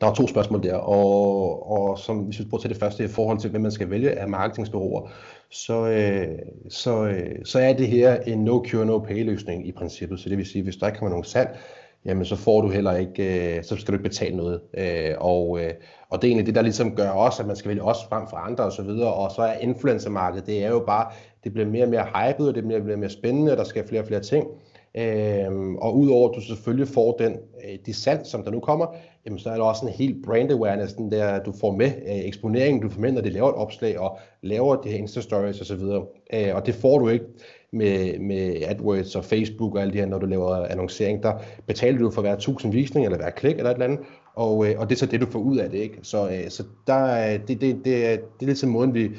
der er to spørgsmål der, og, og som, hvis vi prøver til det første i forhold til, hvem man skal vælge af marketingsbyråer, så, øh, så, øh, så er det her en no cure, no pay løsning i princippet. Så det vil sige, hvis der ikke kommer nogen salg, jamen så får du heller ikke, øh, så skal du ikke betale noget. Øh, og, øh, og det er egentlig det, der ligesom gør også, at man skal vælge os frem for andre osv. Og, og så er influencermarkedet, det er jo bare, det bliver mere og mere hypet, og det bliver mere og mere spændende, og der skal flere og flere ting. Øhm, og udover at du selvfølgelig får den, øh, de salg, som der nu kommer, jamen, så er der også en helt brand awareness, den der du får med øh, eksponeringen, du får med, når de laver et opslag og laver de her Insta-stories osv. Øh, og det får du ikke med, med AdWords og Facebook og alt det her, når du laver annoncering. Der betaler du for hver 1000 visninger eller hver klik eller et eller andet, og, øh, og det er så det, du får ud af det. Ikke? Så, øh, så der, det, det, det, det er lidt måden, vi,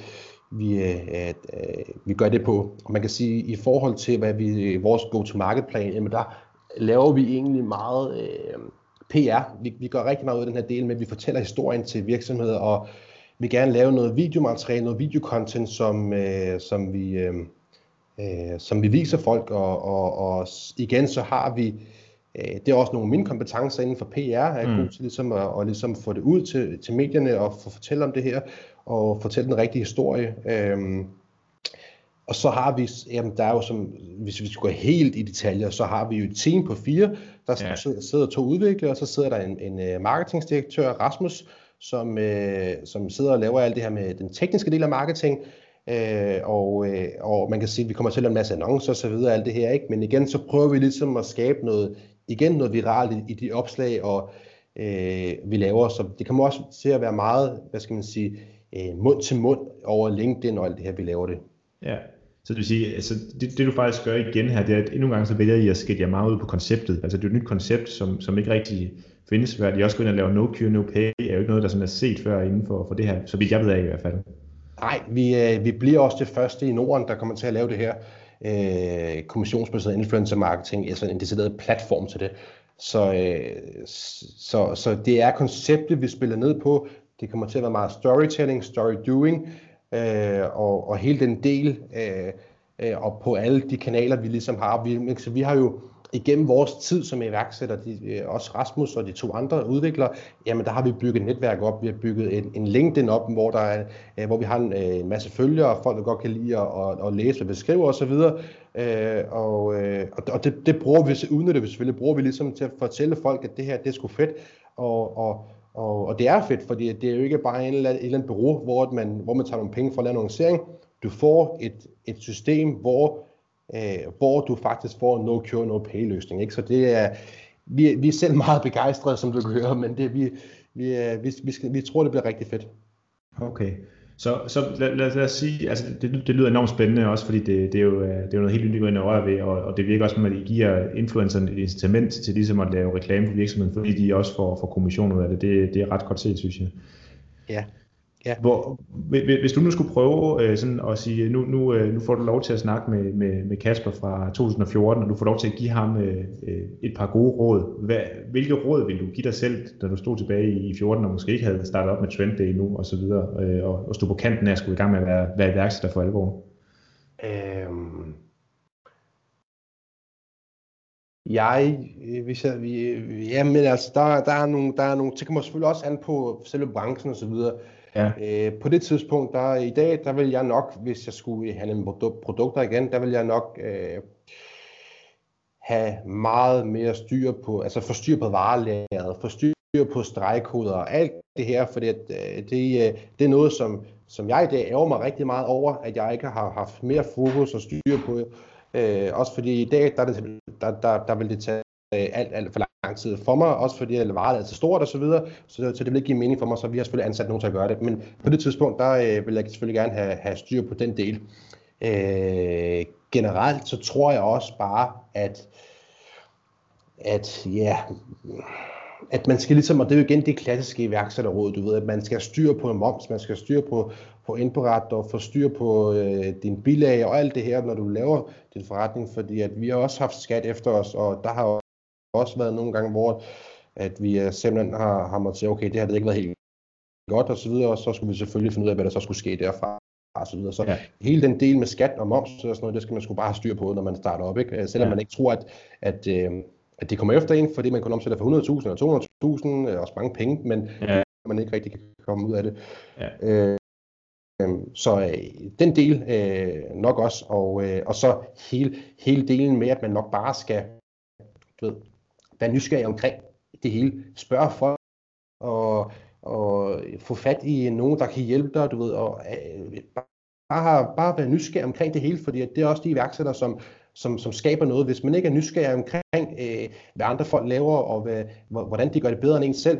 vi, at, øh, vi gør det på. Og man kan sige, i forhold til hvad vi, vores go-to-market-plan, jamen der laver vi egentlig meget øh, PR. Vi, vi gør rigtig meget ud af den her del med, at vi fortæller historien til virksomheder, og vi gerne lave noget videomateriale, noget videocontent, som, øh, som, vi, øh, øh, som vi viser folk, og, og, og igen så har vi øh, det er også nogle af mine kompetencer inden for PR, jeg er mm. god til ligesom at, at ligesom få det ud til, til medierne og få fortælle om det her og fortælle den rigtige historie. Øhm, og så har vi, jamen der er jo som, hvis vi skal gå helt i detaljer, så har vi jo et team på fire, der ja. sidder to udviklere, og så sidder der en, en øh, marketingdirektør, Rasmus, som, øh, som sidder og laver alt det her med den tekniske del af marketing, øh, og, øh, og man kan sige, at vi kommer til at lave en masse annoncer og så videre, alt det her, ikke? men igen, så prøver vi ligesom at skabe noget, igen noget viralt i, i de opslag, og øh, vi laver, så det kommer også til at være meget, hvad skal man sige, øh, mund til mund over LinkedIn og alt det her, vi laver det. Ja, så det vil sige, altså det, det du faktisk gør igen her, det er, at endnu en gang så vælger I at skætte jer meget ud på konceptet. Altså det er et nyt koncept, som, som ikke rigtig findes før. De også går ind og laver no cure, no pay, er jo ikke noget, der sådan er set før inden for, for det her, så vidt jeg ved af i hvert fald. Nej, vi, øh, vi bliver også det første i Norden, der kommer til at lave det her øh, kommissionsbaseret influencer marketing, altså en decideret platform til det. Så, øh, så, så det er konceptet, vi spiller ned på. Det kommer til at være meget storytelling, story doing, øh, og, og hele den del, øh, øh, og på alle de kanaler, vi ligesom har. Vi, så vi har jo igennem vores tid som iværksætter, de, øh, også Rasmus og de to andre udviklere, jamen der har vi bygget et netværk op. Vi har bygget en, en LinkedIn op, hvor, der er, øh, hvor vi har en, øh, en masse følgere, folk der godt kan lide at, at, at læse, hvad vi skriver osv. Øh, øh, og, og det, det bruger vi, udnytter vi selvfølgelig, bruger vi ligesom til at fortælle folk, at det her, det er sgu fedt. Og, og, og, og det er fedt, fordi det er jo ikke bare en eller anden, en eller anden bureau, hvor man, hvor man tager nogle penge for at lave annoncering. Du får et, et system, hvor øh, hvor du faktisk får en no cure, no pay løsning. Ikke? Så det er, vi, vi er selv meget begejstrede, som du kan høre, men det, vi, vi, øh, vi, vi, skal, vi tror, det bliver rigtig fedt. Okay. Så, så lad, lad, lad os sige, altså det, det lyder enormt spændende også, fordi det, det, er, jo, øh, det er jo noget helt nyt, at røre ved, og, og det virker også som, at I giver influencerne et incitament til ligesom at lave reklame for virksomheden, fordi de også får, får kommission ud af det. det. Det er ret godt set, synes jeg. Ja, Ja. Hvor, hvis du nu skulle prøve øh, sådan at sige, nu, nu, øh, nu får du lov til at snakke med, med, med Kasper fra 2014, og du får lov til at give ham øh, øh, et par gode råd. Hvad, hvilke råd vil du give dig selv, da du stod tilbage i 14 og måske ikke havde startet op med Trend Day nu og så videre, øh, og, og stod på kanten af at skulle i gang med at være, være iværksætter for alvor? Øhm, jeg, hvis jeg, jamen altså, der, der er nogle, der er nogle, det kommer selvfølgelig også an på selve branchen og så videre, Ja. Øh, på det tidspunkt, der i dag, der vil jeg nok, hvis jeg skulle handle produkter igen, der vil jeg nok øh, have meget mere styr på, altså forstyr på varelæret, forstyr på stregkoder og alt det her, fordi at, øh, det, øh, det er noget, som, som jeg i dag ærger mig rigtig meget over, at jeg ikke har haft mere fokus og styr på. Øh, også fordi i dag, der, der, der, der vil det tage Øh, alt, alt for lang tid for mig, også fordi jeg varet er så stort og så videre, så, så det vil ikke give mening for mig, så vi har selvfølgelig ansat nogen til at gøre det. Men på det tidspunkt, der øh, vil jeg selvfølgelig gerne have, have styr på den del. Øh, generelt så tror jeg også bare, at, at ja, at man skal ligesom, og det er jo igen det klassiske iværksætterråd, du ved, at man skal styre på moms, man skal styre på, på indberet og få styr på øh, din bilag og alt det her, når du laver din forretning, fordi at vi har også haft skat efter os, og der har også været nogle gange, hvor at vi øh, simpelthen har, har måttet sige, okay, det har det ikke været helt godt og så videre, og så skulle vi selvfølgelig finde ud af, hvad der så skulle ske derfra og så videre. Så ja. hele den del med skat og moms og sådan noget, det skal man sgu bare have styr på, når man starter op, ikke? Selvom ja. man ikke tror, at, at, øh, at det kommer efter en, fordi man kun omsætter for 100.000 og 200.000, øh, også mange penge, men ja. man ikke rigtig kan komme ud af det. Ja. Øh, så øh, den del øh, nok også, og, øh, og så hele, hele delen med, at man nok bare skal du ved, være nysgerrig omkring det hele. Spørg folk og, og få fat i nogen, der kan hjælpe dig, du ved, og øh, bare, bare være nysgerrig omkring det hele, fordi det er også de iværksættere, som, som, som skaber noget. Hvis man ikke er nysgerrig omkring, øh, hvad andre folk laver, og hvad, hvordan de gør det bedre end en selv,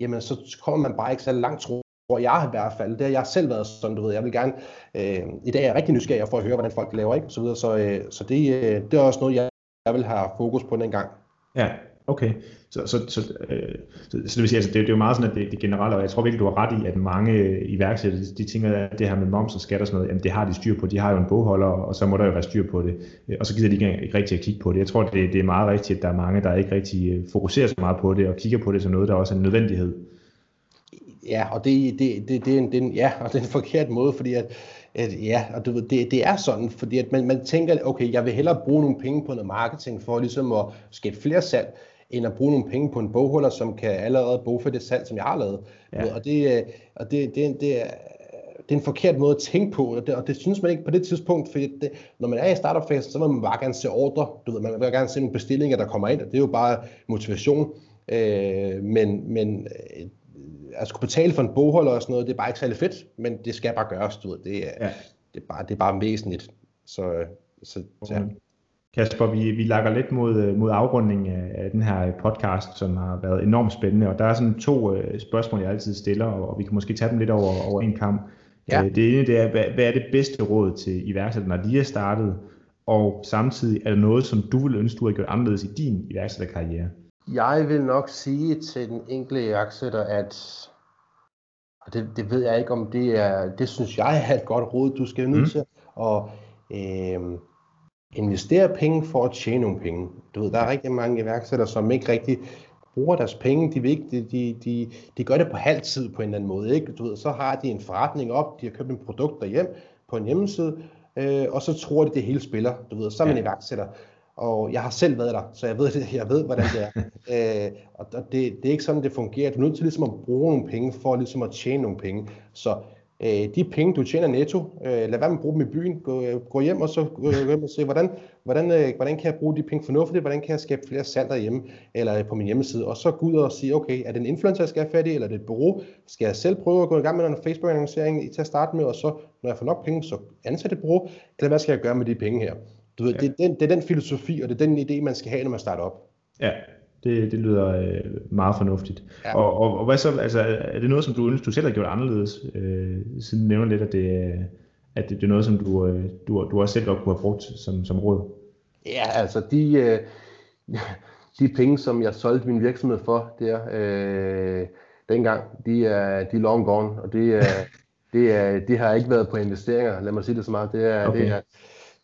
jamen så kommer man bare ikke så langt, tror jeg i hvert fald. Det har jeg selv været sådan, du ved. Jeg vil gerne, øh, i dag er jeg rigtig nysgerrig for at høre, hvordan folk laver, ikke? Så, videre. så, øh, så det, øh, det er også noget, jeg, jeg vil have fokus på den gang. Ja, Okay, så, så, så, øh, så, så det vil sige, altså, det, det er jo meget sådan, at det, det generelle, og jeg tror virkelig, du har ret i, at mange iværksættere, de tænker, at det her med moms og skat og sådan noget, jamen det har de styr på, de har jo en bogholder, og så må der jo være styr på det, øh, og så gider de ikke, ikke rigtig at kigge på det. Jeg tror, det, det er meget rigtigt, at der er mange, der ikke rigtig øh, fokuserer så meget på det, og kigger på det som noget, der også er en nødvendighed. Ja, og det, det, det, det, er en, det, er en, ja, og det er en forkert måde, fordi at, at ja, og du ved, det, det er sådan, fordi at man, man tænker, okay, jeg vil hellere bruge nogle penge på noget marketing for ligesom at skabe flere salg, end at bruge nogle penge på en bogholder, som kan allerede for det salg, som jeg har lavet. Ja. Og, det, øh, og det, det, det, er, det er en forkert måde at tænke på, og det, og det synes man ikke på det tidspunkt, fordi det, når man er i startup-fasen, så vil man bare gerne se ordre, du ved, man vil gerne se nogle bestillinger, der kommer ind, og det er jo bare motivation. Øh, men men øh, at skulle betale for en bogholder og sådan noget, det er bare ikke særlig fedt, men det skal bare gøres, du ved. Det er, ja. det er, bare, det er bare væsentligt. Så, så, så ja. Kasper, vi, vi lakker lidt mod, mod afrunding af den her podcast, som har været enormt spændende, og der er sådan to uh, spørgsmål, jeg altid stiller, og, og vi kan måske tage dem lidt over, over en kamp. Ja. Uh, det ene det er, hvad, hvad er det bedste råd til iværksætterne, når de er startet, og samtidig er der noget, som du vil ønske, du har gjort anderledes i din iværksætterkarriere? Jeg vil nok sige til den enkelte iværksætter, at og det, det ved jeg ikke, om det er, det synes jeg er et godt råd, du skal nødt mm. til at øh, investere penge for at tjene nogle penge. Du ved, der er rigtig mange iværksættere, som ikke rigtig bruger deres penge, de, vil ikke, de, de, de, de gør det på halv tid på en eller anden måde. Ikke? Du ved, så har de en forretning op, de har købt en produkt derhjem på en hjemmeside, øh, og så tror de, det hele spiller. Du ved, så er man ja. iværksætter. Og jeg har selv været der, så jeg ved, [LAUGHS] jeg ved hvordan det er. [LAUGHS] øh, og det, det er ikke sådan, det fungerer. Du er nødt til ligesom at bruge nogle penge for ligesom at tjene nogle penge. Så øh, de penge, du tjener netto, øh, lad være med at bruge dem i byen. Gå, øh, gå hjem og så gå hjem og se, hvordan, hvordan, øh, hvordan kan jeg bruge de penge fornuftigt? Hvordan kan jeg skabe flere salg derhjemme eller på min hjemmeside? Og så gå ud og sige, okay, er det en influencer, jeg skal have fat i, eller er det et bureau? Skal jeg selv prøve at gå i gang med en Facebook-annoncering til at starte med, og så, når jeg får nok penge, så ansætte et bureau? Eller hvad skal jeg gøre med de penge her? Du ved, ja. det, er den, det er den filosofi, og det er den idé, man skal have, når man starter op. Ja, det, det lyder øh, meget fornuftigt. Ja. Og, og, og hvad så, altså, er det noget, som du ønsker, du selv har gjort anderledes, øh, siden du nævner lidt, at det, at det, det er noget, som du, øh, du, du også selv godt kunne have brugt som, som råd? Ja, altså de, øh, de penge, som jeg solgte min virksomhed for der, øh, dengang, de er, de er long gone, og det, er, [LAUGHS] det, er, det har ikke været på investeringer, lad mig sige det så meget. Det er, okay. det er,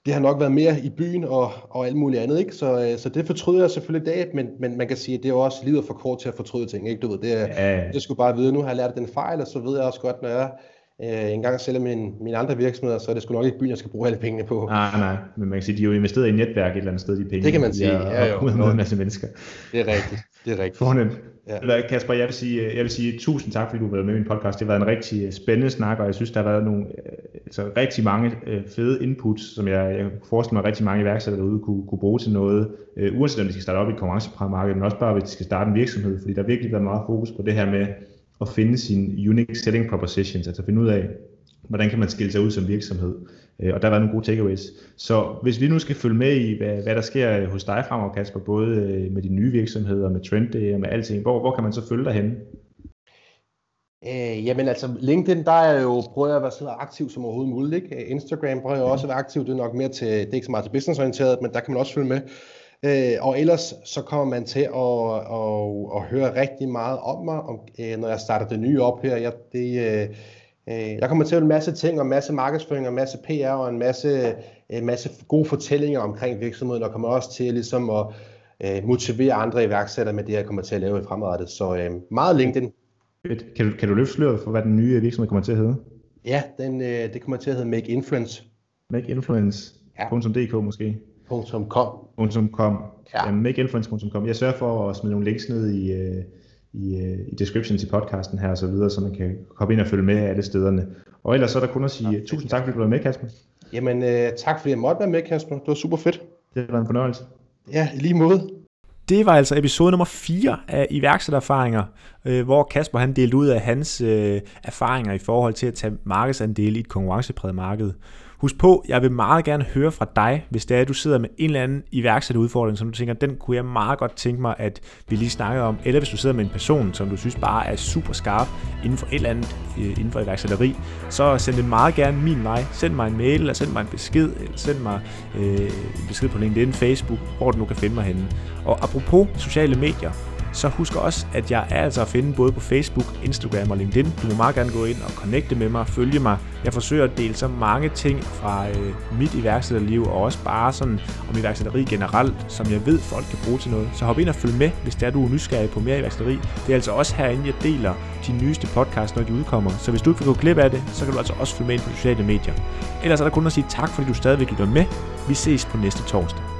det har nok været mere i byen og, og alt muligt andet, ikke? Så, øh, så det fortryder jeg selvfølgelig i dag, men, men man kan sige, at det er også livet for kort til at fortryde ting, ikke? Du ved, det ja. det skulle bare vide, nu har jeg lært den fejl, og så ved jeg også godt, når jeg øh, engang sælger min, mine andre virksomheder, så er det sgu nok ikke byen, jeg skal bruge alle pengene på. Nej, nej, men man kan sige, de er jo investeret i netværk et eller andet sted, de penge. Det kan man sige, ja, jo. [LAUGHS] Og en masse mennesker. Det er rigtigt, det er rigtigt. Fornemt. Ja. Kasper, jeg vil, sige, øh, jeg vil sige tusind tak, fordi du har været med i min podcast. Det har været en rigtig øh, spændende snak, og jeg synes, der har været nogle, øh, altså, rigtig mange fede inputs, som jeg, jeg forestiller mig, rigtig mange iværksættere derude kunne, kunne bruge til noget, øh, uanset om de skal starte op i et konkurrencemarked, men også bare, hvis de skal starte en virksomhed, fordi der har virkelig været meget fokus på det her med at finde sin unique selling propositions, altså finde ud af, hvordan kan man skille sig ud som virksomhed. Øh, og der var nogle gode takeaways. Så hvis vi nu skal følge med i, hvad, hvad der sker hos dig fremover, Kasper, både øh, med de nye virksomheder, med Trend og med alting, hvor, hvor kan man så følge dig henne? Øh, jamen altså, LinkedIn, der er jo, prøver jeg at være så aktiv som overhovedet muligt. Ikke? Øh, Instagram prøver jeg også at være aktiv, det er nok mere til, det er ikke så meget til businessorienteret, men der kan man også følge med. Øh, og ellers så kommer man til at, at, at høre rigtig meget om mig, om, øh, når jeg starter det nye op her. Jeg, det, øh, øh jeg kommer til at en masse ting, og en masse markedsføring, og en masse PR, og en masse, en masse gode fortællinger omkring virksomheden, og kommer også til ligesom at øh, motivere andre iværksættere med det, jeg kommer til at lave i fremadrettet. Så øh, meget LinkedIn. Kan du, kan du løfte sløret for, hvad den nye virksomhed kommer til at hedde? Ja, den, øh, det kommer til at hedde Make Influence. Make Influence. Ja. .dk måske. .com. .com. Ja. makeinfluence.com. Jeg sørger for at smide nogle links ned i, øh, i, øh, i description til podcasten her og så videre, så man kan komme ind og følge med alle stederne. Og ellers så er der kun at sige ja, tusind tak, fordi du var med, Kasper. Jamen, øh, tak fordi jeg måtte være med, Kasper. Det var super fedt. Det var en fornøjelse. Ja, i lige måde. Det var altså episode nummer 4 af iværksættererfaringer, øh, hvor Kasper han delte ud af hans øh, erfaringer i forhold til at tage markedsandel i et konkurrencepræget marked. Husk på, jeg vil meget gerne høre fra dig, hvis det er, at du sidder med en eller anden iværksætterudfordring, som du tænker, den kunne jeg meget godt tænke mig, at vi lige snakker om. Eller hvis du sidder med en person, som du synes bare er super skarp inden for et eller andet øh, inden for iværksætteri, så send det meget gerne min vej. Send mig en mail, eller send mig en besked, eller send mig øh, en besked på LinkedIn, Facebook, hvor du nu kan finde mig henne. Og apropos sociale medier, så husk også, at jeg er altså at finde både på Facebook, Instagram og LinkedIn. Du må meget gerne gå ind og connecte med mig, følge mig. Jeg forsøger at dele så mange ting fra øh, mit iværksætterliv, og også bare sådan om iværksætteri generelt, som jeg ved, folk kan bruge til noget. Så hop ind og følg med, hvis det er, du er nysgerrig på mere iværksætteri. Det er altså også herinde, jeg deler de nyeste podcasts, når de udkommer. Så hvis du ikke vil gå glip af det, så kan du altså også følge med ind på sociale medier. Ellers er der kun at sige tak, fordi du stadigvæk lytter med. Vi ses på næste torsdag.